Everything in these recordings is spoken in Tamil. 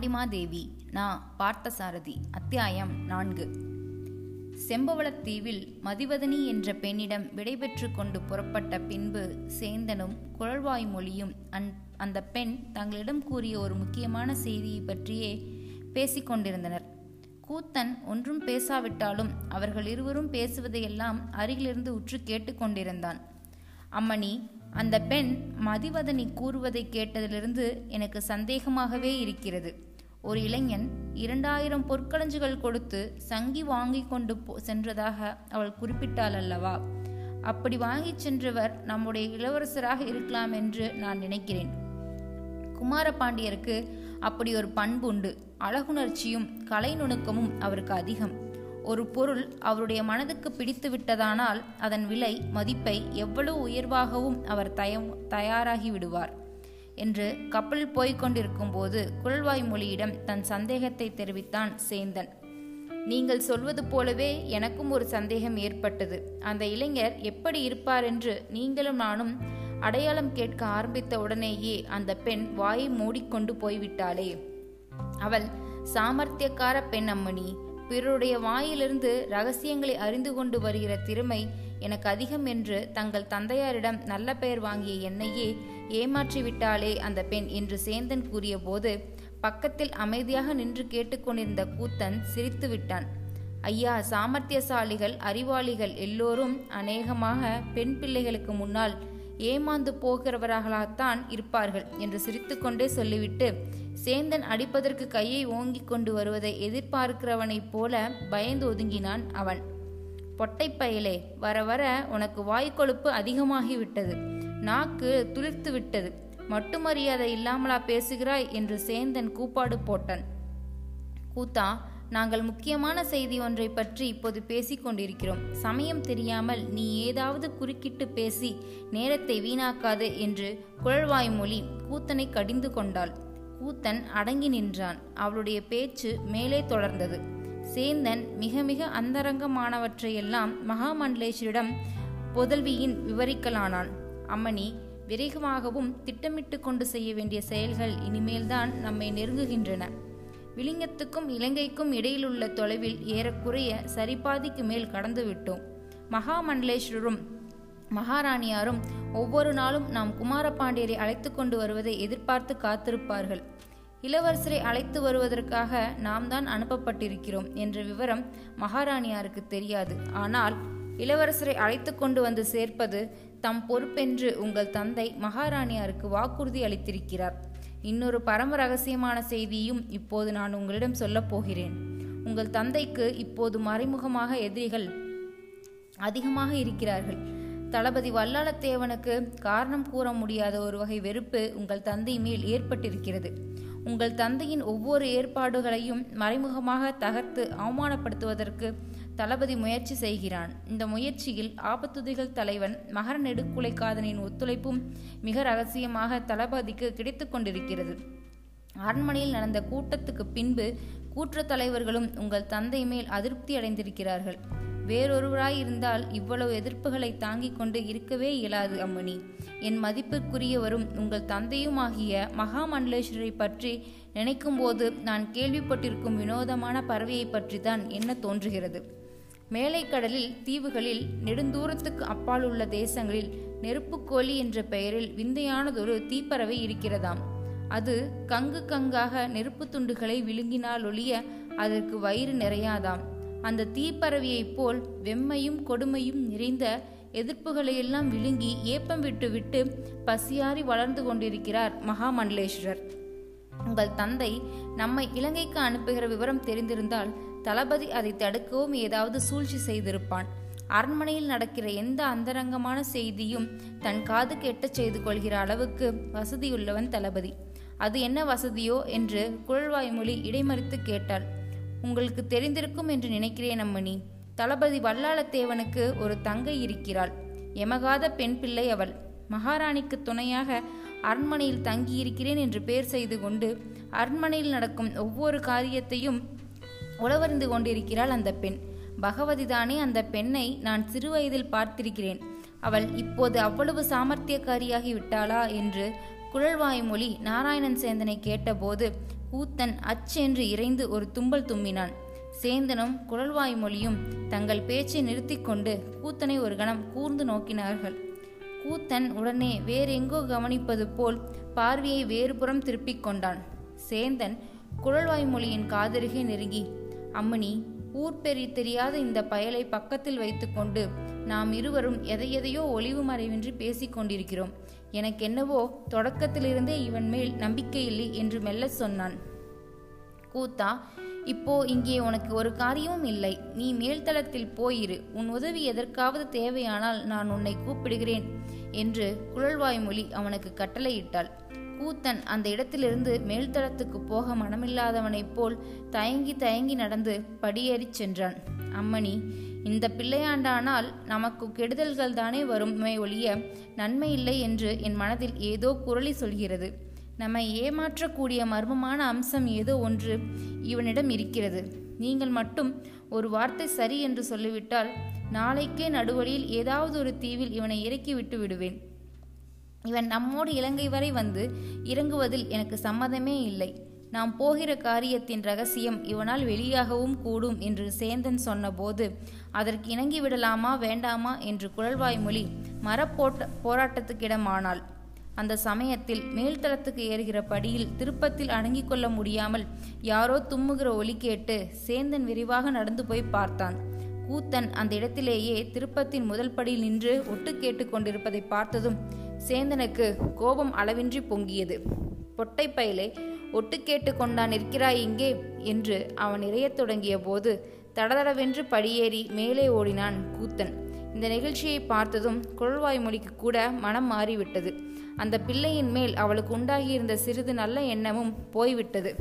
பாண்டிமாதேவி நா பார்த்தசாரதி அத்தியாயம் நான்கு. செம்பவளத்தீவில் மதிவதனி என்ற பெண்ணிடம் விடைபெற்று கொண்டு புறப்பட்ட பின்பு சேந்தனும் குழல்வாய் மொழியும் அந் அந்த பெண் தங்களிடம் கூறிய ஒரு முக்கியமான செய்தியை பற்றியே பேசிக் கொண்டிருந்தனர். கூத்தன் ஒன்றும் பேசாவிட்டாலும் அவர்கள் இருவரும் பேசுவதையெல்லாம் அருகிலிருந்து உற்று கேட்டுக்கொண்டிருந்தான் அம்மணி அந்த பெண் மதிவதனி கூறுவதை கேட்டதிலிருந்து எனக்கு சந்தேகமாகவே இருக்கிறது. ஒரு இளைஞன் இரண்டாயிரம் பொற்களஞ்சுகள் கொடுத்து சங்கி வாங்கி கொண்டு சென்றதாக அவள் குறிப்பிட்டாள் அல்லவா? அப்படி வாங்கிச் சென்றவர் நம்முடைய இளவரசராக இருக்கலாம் என்று நான் நினைக்கிறேன். குமாரபாண்டியருக்கு அப்படி ஒரு பண்புண்டு அழகுணர்ச்சியும் கலை நுணுக்கமும் அவருக்கு அதிகம். ஒரு பொருள் அவருடைய மனதுக்கு பிடித்து விட்டதானால் அதன் விலை மதிப்பை எவ்வளவு உயர்வாகவும் அவர் தய தயாராகி விடுவார். என்று கப்பலில் போய்க்கொண்டிருக்கும் போது குழல்வாய் மொழியிடம் தன் சந்தேகத்தை தெரிவித்தான் சேந்தன். நீங்கள் சொல்வது போலவே எனக்கும் ஒரு சந்தேகம் ஏற்பட்டது. அந்த இளைஞர் எப்படி இருப்பார் என்று நீங்களும் நானும் அடையாளம் கேட்க ஆரம்பித்த உடனேயே அந்த பெண் வாயை மூடிக்கொண்டு போய்விட்டாளே. அவள் சாமர்த்தியக்கார பெண் அம்மணி பிறருடைய வாயிலிருந்து ரகசியங்களை அறிந்து கொண்டு வருகிற திறமை எனக்கு அதிகம் என்று தங்கள் தந்தையாரிடம் நல்ல பெயர் வாங்கிய என்னையே ஏமாற்றிவிட்டாளே அந்த பெண் என்று சேந்தன் கூறியபோது பக்கத்தில் அமைதியாக நின்று கேட்டுக்கொண்டிருந்த கூத்தன் சிரித்து விட்டான் ஐயா சாமர்த்தியசாலிகள் அறிவாளிகள் எல்லோரும் அநேகமாக பெண் பிள்ளைகளுக்கு முன்னால் ஏமாந்து போகிறவர்களாகத்தான் இருப்பார்கள் என்று சிரித்துக்கொண்டே சொல்லிவிட்டு சேந்தன் அடிப்பதற்கு கையை ஓங்கிக் கொண்டு வருவதை எதிர்பார்க்கிறவனைப் போல பயந்து ஒதுங்கினான் அவன். பொட்டைப்பயலே வர வர உனக்கு வாய்க்கொழுப்பு அதிகமாகிவிட்டது. நாக்கு துளிர்த்து விட்டது மட்டுமரியாதை இல்லாமலா பேசுகிறாய் என்று சேந்தன் கூப்பாடு போட்டான். கூத்தா நாங்கள் முக்கியமான செய்தி ஒன்றை பற்றி இப்போது பேசிக் கொண்டிருக்கிறோம். சமயம் தெரியாமல் நீ ஏதாவது குறுக்கிட்டு பேசி நேரத்தை வீணாக்காது என்று குழல்வாய் மொழி கூத்தனை கடிந்து கொண்டாள். கூத்தன் அடங்கி நின்றான். அவளுடைய பேச்சு மேலே தொடர்ந்தது. சேந்தன் மிக மிக அந்தரங்கமானவற்றையெல்லாம் மகாமண்டலேஸ்வரிடம் புதல்வியின் விவரிக்கலானான். அம்மணி விரைகமாகவும் திட்டமிட்டு கொண்டு செய்ய வேண்டிய செயல்கள் இனிமேல்தான் நம்மை நெருங்குகின்றன. விலிங்கத்துக்கும் இலங்கைக்கும் இடையிலுள்ள தொலைவில் ஏறக்குறைய சரிபாதிக்கு மேல் கடந்துவிட்டோம். மகாமண்டலேஸ்வரரும் மகாராணியாரும் ஒவ்வொரு நாளும் நாம் குமாரபாண்டியரை அழைத்து கொண்டு வருவதை எதிர்பார்த்து காத்திருப்பார்கள். இளவரசரை அழைத்து வருவதற்காக நாம் தான் அனுப்பப்பட்டிருக்கிறோம் என்ற விவரம் மகாராணியாருக்கு தெரியாது. ஆனால் இளவரசரை அழைத்து கொண்டு வந்து சேர்ப்பது தம் பொறுப்பென்று உங்கள் தந்தை மகாராணியாருக்கு வாக்குறுதி அளித்திருக்கிறார். இன்னொரு பரம ரகசியமான செய்தியும் இப்போது நான் உங்களிடம் சொல்லப் போகிறேன். உங்கள் தந்தைக்கு இப்போது மறைமுகமாக எதிரிகள் அதிகமாக இருக்கிறார்கள். தளபதி வல்லாளத்தேவனுக்கு காரணம் கூற முடியாத ஒரு வகை வெறுப்பு உங்கள் தந்தை மேல் ஏற்பட்டிருக்கிறது. உங்கள் தந்தையின் ஒவ்வொரு ஏற்பாடுகளையும் மறைமுகமாக தகர்த்து அவமானப்படுத்துவதற்கு தளபதி முயற்சி செய்கிறான். இந்த முயற்சியில் ஆபத்துதிகள் தலைவன் மகர நெடுக்குலைக்காதனின் ஒத்துழைப்பும் மிக ரகசியமாக தளபதிக்கு கிடைத்து கொண்டிருக்கிறது. அரண்மனையில் நடந்த கூட்டத்துக்கு பின்பு கூற்ற தலைவர்களும் உங்கள் தந்தை மேல் அதிருப்தி அடைந்திருக்கிறார்கள். வேறொருவராய் இருந்தால் இவ்வளவு எதிர்ப்புகளை தாங்கிக் கொண்டு இருக்கவே இயலாது அம்மணி என் மதிப்புக்குரியவரும் உங்கள் தந்தையுமாகிய மகாமண்டலேஸ்வரரை பற்றி நினைக்கும்போது நான் கேள்விப்பட்டிருக்கும் வினோதமான பறவையை பற்றி தான் என்ன தோன்றுகிறது? மேலைக்கடலில் தீவுகளில் நெடுந்தூரத்துக்கு அப்பால் உள்ள தேசங்களில் நெருப்புக்கோழி என்ற பெயரில் விந்தையானதொரு தீப்பறவை இருக்கிறதாம். அது கங்கு கங்காக நெருப்பு துண்டுகளை விழுங்கினால் ஒழிய அதற்கு வயிறு நிறையாதாம். அந்த தீப்பறவையைப் போல் வெம்மையும் கொடுமையும் நிறைந்த எதிர்ப்புகளையெல்லாம் விழுங்கி ஏப்பம் விட்டு விட்டு பசியாறி வளர்ந்து கொண்டிருக்கிறார் மகாமண்டலேஸ்வரர். உங்கள் தந்தை நம்மை இலங்கைக்கு அனுப்புகிற விவரம் தெரிந்திருந்தால் தளபதி அதை தடுக்கவும் ஏதாவது சூழ்ச்சி செய்திருப்பான். அரண்மனையில் நடக்கிற எந்த அந்தரங்கமான செய்தியும் தன் காது கெட்டச் செய்து கொள்கிற அளவுக்கு வசதியுள்ளவன் தளபதி. அது என்ன வசதியோ என்று குழல்வாய்மொழி இடைமறித்து கேட்டாள். உங்களுக்கு தெரிந்திருக்கும் என்று நினைக்கிறேன் அம்மணி. தளபதி வல்லாளத்தேவனுக்கு ஒரு தங்கை இருக்கிறாள். எமகாத பெண் பிள்ளை அவள். மகாராணிக்கு துணையாக அரண்மனையில் தங்கியிருக்கிறேன் என்று பேர் செய்து கொண்டு அரண்மனையில் நடக்கும் ஒவ்வொரு காரியத்தையும் உளவறிந்து கொண்டிருக்கிறாள் அந்த பெண். பகவதிதானே அந்த பெண்ணை நான் சிறுவயதில் பார்த்திருக்கிறேன். அவள் இப்போது அவ்வளவு சாமர்த்தியக்காரியாகி விட்டாளா என்று குழல்வாய் மொழி நாராயணன் சேந்தனை கேட்டபோது கூத்தன் அச்சென்று இறைந்து ஒரு தும்பல் தும்மினான் சேந்தனும் குழல்வாய் மொழியும் தங்கள் பேச்சை நிறுத்திக் கொண்டு கூத்தனை ஒரு கணம் கூர்ந்து நோக்கினார்கள். கூத்தன் உடனே வேறெங்கோ கவனிப்பது போல் பார்வையை வேறுபுறம் திருப்பிக் கொண்டான். சேந்தன் குழல்வாய் மொழியின் காதருகே நெருங்கி அம்மணி ஊர் பெறி தெரியாத இந்த பயலை பக்கத்தில் வைத்துக்கொண்டு நாம் இருவரும் எதையெதையோ ஒளிவு மறைவின்றி பேசிக் கொண்டிருக்கிறோம். எனக்கென்னவோ தொடக்கத்திலிருந்தே இவன் மேல் நம்பிக்கையில்லை என்று மெல்ல சொன்னான். கூத்தா இப்போ இங்கே உனக்கு ஒரு காரியமும் இல்லை. நீ மேல்தளத்தில் போயிரு. உன் உதவி எதற்காவது தேவையானால் நான் உன்னை கூப்பிடுகிறேன் என்று குழல்வாய்மொழி அவனுக்கு கட்டளையிட்டாள். கூத்தன் அந்த இடத்திலிருந்து மேல்தளத்துக்கு போக மனமில்லாதவனைப் போல் தயங்கி தயங்கி நடந்து படியேறிச் சென்றான். அம்மணி இந்த பிள்ளையாண்டானால் நமக்கு கெடுதல்கள் தானே வருமே ஒழிய நன்மை இல்லை என்று என் மனதில் ஏதோ குரலி சொல்கிறது. நம்மை ஏமாற்றக்கூடிய மர்மமான அம்சம் ஏதோ ஒன்று இவனிடம் இருக்கிறது. நீங்கள் மட்டும் ஒரு வார்த்தை சரி என்று சொல்லிவிட்டால் நாளைக்கே நடுவழியில் ஏதாவது ஒரு தீவில் இவனை இறக்கி விட்டு விடுவேன். இவன் நம்மோடு இலங்கை வரை வந்து இறங்குவதில் எனக்கு சம்மதமே இல்லை. நாம் போகிற காரியத்தின் ரகசியம் இவனால் வெளியாகவும் கூடும் என்று சேந்தன் சொன்னபோது அதற்கு இணங்கி விடலாமா வேண்டாமா? என்று குழல்வாய்மொழி மரப்போட்ட போராட்டத்துக்கிடமானாள் அந்த சமயத்தில் மேல்தளத்துக்கு ஏறுகிற படியில் திருப்பத்தில் அடங்கிக் கொள்ள முடியாமல் யாரோ தும்முகிற ஒலி கேட்டு சேந்தன் விரிவாக நடந்து போய் பார்த்தான். கூத்தன் அந்த இடத்திலேயே திருப்பத்தின் முதல் படியில் நின்று ஒட்டு கேட்டு கொண்டிருப்பதை பார்த்ததும் சேந்தனுக்கு கோபம் அளவின்றி பொங்கியது. பொட்டை பயலே ஒட்டு கேட்டு கொண்டான் இருக்கிறாய் இங்கே? என்று அவன் இறையத் தொடங்கிய போது தடதடவென்று படியேறி மேலே ஓடினான் கூத்தன். இந்த நிகழ்ச்சியை பார்த்ததும் குழல்வாய் மொழிக்கு கூட மனம் மாறிவிட்டது. அந்த பிள்ளையின் மேல் அவளுக்கு உண்டாகியிருந்த சிறிது நல்ல எண்ணமும் போய்விட்டது.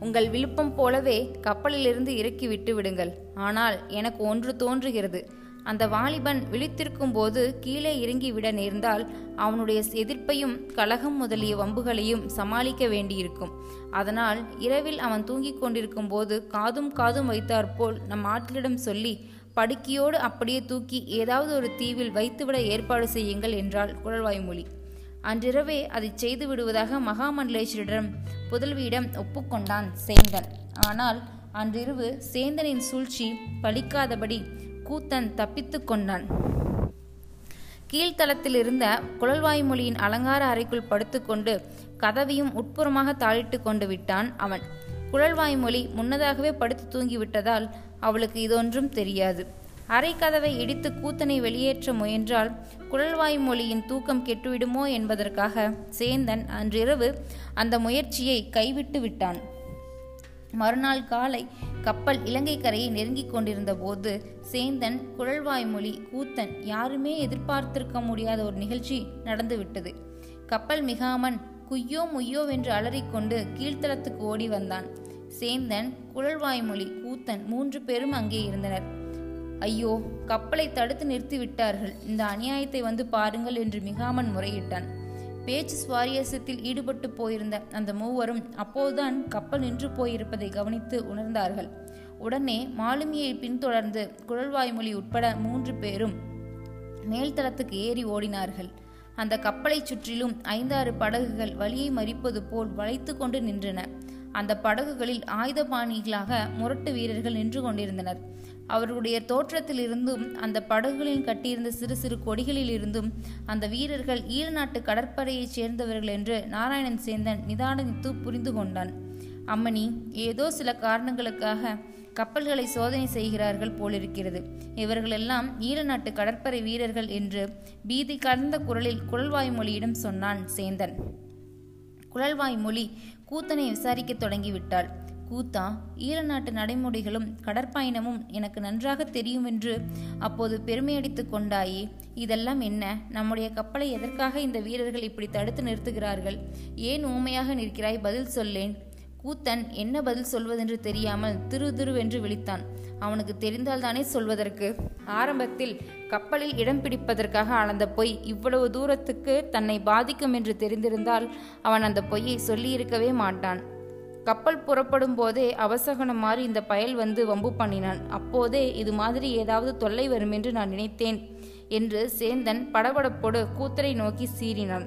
உங்கள் விழுப்பம் போலவே கப்பலிலிருந்து இறக்கி விட்டு விடுங்கள். ஆனால் எனக்கு ஒன்று தோன்றுகிறது. அந்த வாலிபன் விழித்திருக்கும் போது கீழே இறங்கி விட நேர்ந்தால் அவனுடைய எதிர்ப்பையும் கலகம் முதலிய வம்புகளையும் சமாளிக்க வேண்டியிருக்கும். அதனால் இரவில் அவன் தூங்கிக் கொண்டிருக்கும் போது காதும் காதும் வைத்தாற்போல் நம் ஆட்களிடம் சொல்லி படுக்கியோடு அப்படியே தூக்கி ஏதாவது ஒரு தீவில் வைத்துவிட ஏற்பாடு செய்யுங்கள் என்றாள் குழல்வாய்மொழி அன்றிரவே அதை செய்து விடுவதாக மகாமண்டலேஸ்வரிடம் புதல்வியிடம் ஒப்புக்கொண்டான் சேந்தன். ஆனால் அன்றிரவு சேந்தனின் சூழ்ச்சி பலிக்காதபடி கூத்தன் தப்பித்து கொண்டான். கீழ்த்தளத்தில் இருந்த குழல்வாய்மொழியின் அலங்கார அறைக்குள் படுத்துக்கொண்டு கதவையும் உட்புறமாக தாளிட்டு கொண்டு விட்டான் அவன். குழல்வாய்மொழி முன்னதாகவே படுத்து தூங்கிவிட்டதால் அவளுக்கு இதொன்றும் தெரியாது. அரை கதவை இடித்து கூத்தனை வெளியேற்ற முயன்றால் குழல்வாய் மொழியின் தூக்கம் கெட்டுவிடுமோ என்பதற்காக சேந்தன் அன்றிரவு அந்த முயற்சியை கைவிட்டு விட்டான். மறுநாள் காலை கப்பல் இலங்கை கரையை நெருங்கிக் கொண்டிருந்த போது சேந்தன் குழல்வாய்மொழி கூத்தன் யாருமே எதிர்பார்த்திருக்க முடியாத ஒரு நிகழ்ச்சி நடந்துவிட்டது. கப்பல் மிகாமன் குய்யோ முய்யோ என்று அலறிக்கொண்டு கீழ்த்தளத்துக்கு ஓடி வந்தான். சேந்தன் குழல்வாய்மொழி கூத்தன் மூன்று பேரும் அங்கே இருந்தனர். ஐயோ கப்பலை தடுத்து நிறுத்திவிட்டார்கள் இந்த அநியாயத்தை வந்து பாருங்கள் என்று மிகாமன் முறையிட்டான். பேச்சு சுவாரியசத்தில் ஈடுபட்டு போயிருந்த அந்த மூவரும் அப்போதுதான் கப்பல் நின்று போயிருப்பதை கவனித்து உணர்ந்தார்கள். உடனே மாலுமியை பின்தொடர்ந்து குழல்வாய்மொழி உட்பட மூன்று பேரும் மேல்தளத்துக்கு ஏறி ஓடினார்கள். அந்த கப்பலைச் சுற்றிலும் ஐந்தாறு படகுகள் வழியை மறிப்பது போல் வளைத்து கொண்டு நின்றன. அந்த படகுகளில் ஆயுதபாணிகளாக முரட்டு வீரர்கள் நின்று கொண்டிருந்தனர். அவர்களுடைய தோற்றத்திலிருந்தும் அந்த படகுகளில் கட்டியிருந்த சிறு சிறு கொடிகளில் இருந்தும் அந்த வீரர்கள் ஈழநாட்டு கடற்படையைச் சேர்ந்தவர்கள் என்று நாராயணன் சேந்தன் நிதானித்து புரிந்து கொண்டான். அம்மணி ஏதோ சில காரணங்களுக்காக கப்பல்களை சோதனை செய்கிறார்கள் போலிருக்கிறது. இவர்களெல்லாம் ஈழநாட்டு கடற்படை வீரர்கள் என்று பீதி கலந்த குரலில் குழல்வாய் மொழியிடம் சொன்னான் சேந்தன். குழல்வாய்மொழி கூத்தனை விசாரிக்கத் தொடங்கிவிட்டாள். கூத்தா ஈழநாட்டு நடைமுறைகளும் கடற்பயணமும் எனக்கு நன்றாக தெரியும் என்று அப்போது பெருமையடித்து கொண்டாயே இதெல்லாம் என்ன? நம்முடைய கப்பலை எதற்காக இந்த வீரர்கள் இப்படி தடுத்து நிறுத்துகிறார்கள்? ஏன் ஊமையாக நிற்கிறாய்? பதில் சொல்லேன். கூத்தன் என்ன பதில் சொல்வதென்று தெரியாமல் திரு திருவென்று விழித்தான். அவனுக்கு தெரிந்தால்தானே சொல்வதற்கு? ஆரம்பத்தில் கப்பலில் இடம் பிடிப்பதற்காக அளந்த பொய் இவ்வளவு தூரத்துக்கு தன்னை பாதிக்கும் என்று தெரிந்திருந்தால் அவன் அந்த பொய்யை சொல்லியிருக்கவே மாட்டான். கப்பல் புறப்படும் போதே அவசகனம் மாறி இந்த பயல் வந்து வம்பு பண்ணினான். அப்போதே இது மாதிரி ஏதாவது தொல்லை வரும் என்று நான் நினைத்தேன் என்று சேந்தன் படபடப்போடு கூத்தரை நோக்கி சீறினான்.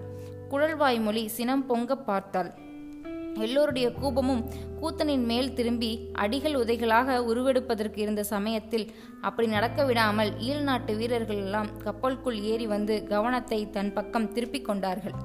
குழல்வாய்மொழி சினம் பொங்க பார்த்தாள். எல்லோருடைய கூபமும் கூத்தனின் மேல் திரும்பி அடிகள் உதைகளாக உருவெடுப்பதற்கு இருந்த சமயத்தில் அப்படி நடக்க விடாமல் ஈழ நாட்டு வீரர்கள் எல்லாம் கப்பலுக்குள் ஏறி வந்து கவனத்தை தன் பக்கம் திருப்பிக் கொண்டார்கள்.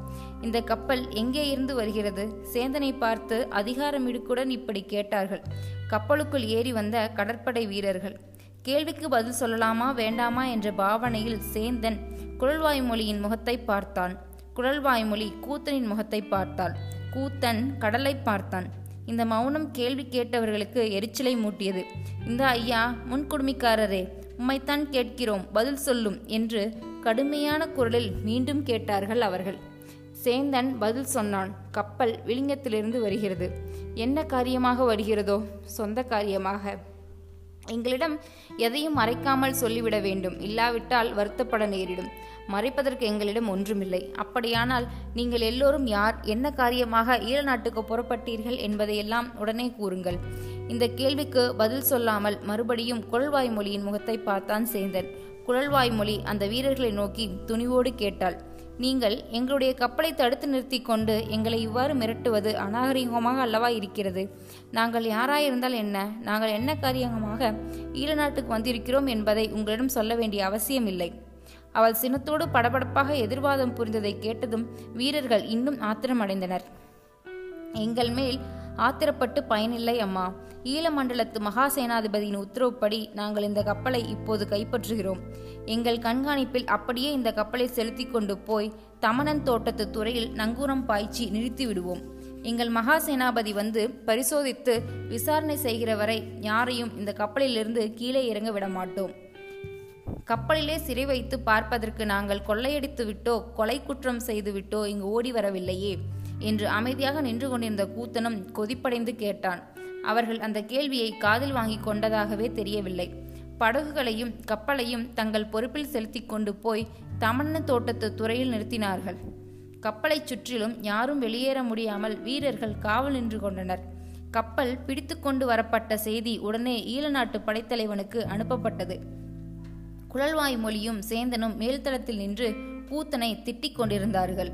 இந்த கப்பல் எங்கே இருந்து வருகிறது? சேந்தனை பார்த்து அதிகாரமிடுக்குடன் இப்படி கேட்டார்கள். கப்பலுக்குள் ஏறி வந்த கடற்படை வீரர்கள் கேள்விக்கு பதில் சொல்லலாமா வேண்டாமா என்ற பாவனையில் சேந்தன் குழல்வாய்மொழியின் முகத்தை பார்த்தான். குழல்வாய்மொழி கூத்தனின் முகத்தை பார்த்தாள். கூத்தன் கடலை பார்த்தான். இந்த மௌனம் கேள்வி கேட்டவர்களுக்கு எரிச்சலை மூட்டியது. இந்த ஐயா முன்குடுமிக்காரரே உம்மைத்தான் கேட்கிறோம் பதில் சொல்லும் என்று கடுமையான குரலில் மீண்டும் கேட்டார்கள் அவர்கள். சேந்தன் பதில் சொன்னான் கப்பல் விளிங்கத்திலிருந்து வருகிறது. என்ன காரியமாக வருகிறதோ சொந்த காரியமாக. எங்களிடம் எதையும் மறைக்காமல் சொல்லிவிட வேண்டும். இல்லாவிட்டால் வருத்தப்பட நேரிடும். மறைப்பதற்கு எங்களிடம் ஒன்றுமில்லை. அப்படியானால் நீங்கள் எல்லோரும் யார் என்ன காரியமாக ஈழ நாட்டுக்கு புறப்பட்டீர்கள் என்பதையெல்லாம் உடனே கூறுங்கள். இந்த கேள்விக்கு பதில் சொல்லாமல் மறுபடியும் குழல்வாய் மொழியின் முகத்தை பார்த்தான் சேந்தன். குழல்வாய் மொழி அந்த வீரர்களை நோக்கி துணிவோடு கேட்டாள். நீங்கள் எங்களுடைய கப்பலை தடுத்து நிறுத்தி கொண்டு எங்களை இவ்வாறு மிரட்டுவது அநாகரிகமாக அல்லவா இருக்கிறது? நாங்கள் யாராயிருந்தால் என்ன? நாங்கள் என்ன காரியமாக ஈழ நாட்டுக்கு வந்திருக்கிறோம் என்பதை உங்களிடம் சொல்ல வேண்டிய அவசியமில்லை அவள் சினத்தோடு படபடப்பாக எதிர்வாதம் புரிந்ததை கேட்டதும் வீரர்கள் இன்னும் ஆத்திரமடைந்தனர். எங்கள் மேல் ஆத்திரப்பட்டு பயனில்லை அம்மா. ஈழமண்டலத்து மகாசேனாதிபதியின் உத்தரவுப்படி நாங்கள் இந்த கப்பலை இப்போது கைப்பற்றுகிறோம். எங்கள் கண்காணிப்பில் அப்படியே இந்த கப்பலை செலுத்தி கொண்டு போய் தமணன் தோட்டத்து துறையில் நங்கூரம் பாய்ச்சி நிறுத்தி விடுவோம். எங்கள் மகாசேனாபதி வந்து பரிசோதித்து விசாரணை செய்கிற வரை யாரையும் இந்த கப்பலிலிருந்து கீழே இறங்க விட மாட்டோம். கப்பலிலே சிறை வைத்து பார்ப்பதற்கு நாங்கள் கொள்ளையடித்து விட்டோ கொலை குற்றம் செய்து விட்டோ இங்கு ஓடி வரவில்லையே என்று அமைதியாக நின்று கொண்டிருந்த கூத்தனும் கொதிப்படைந்து கேட்டான். அவர்கள் அந்த கேள்வியை காதில் வாங்கி கொண்டதாகவே தெரியவில்லை. படகுகளையும் கப்பலையும் தங்கள் பொறுப்பில் செலுத்தி கொண்டு போய் தமன்ன தோட்டத்து துறையில் நிறுத்தினார்கள். கப்பலைச் சுற்றிலும் யாரும் வெளியேற முடியாமல் வீரர்கள் காவல் நின்று கொண்டனர். கப்பல் பிடித்து கொண்டு வரப்பட்ட செய்தி உடனே ஈழ நாட்டு படைத்தலைவனுக்கு அனுப்பப்பட்டது. குழல்வாய் மொழியும் சேந்தனும் மேல்தளத்தில் நின்று பூத்தனை திட்டிக் கொண்டிருந்தார்கள்.